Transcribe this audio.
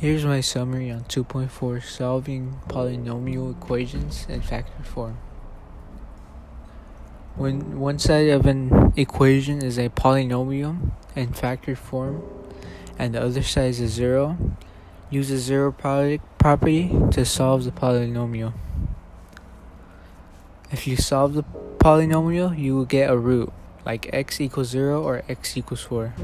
Here's my summary on 2.4 solving polynomial equations in factored form. When one side of an equation is a polynomial in factored form and the other side is a zero, use the zero product property to solve the polynomial. If you solve the polynomial, you will get a root, like x equals 0 or x equals 4.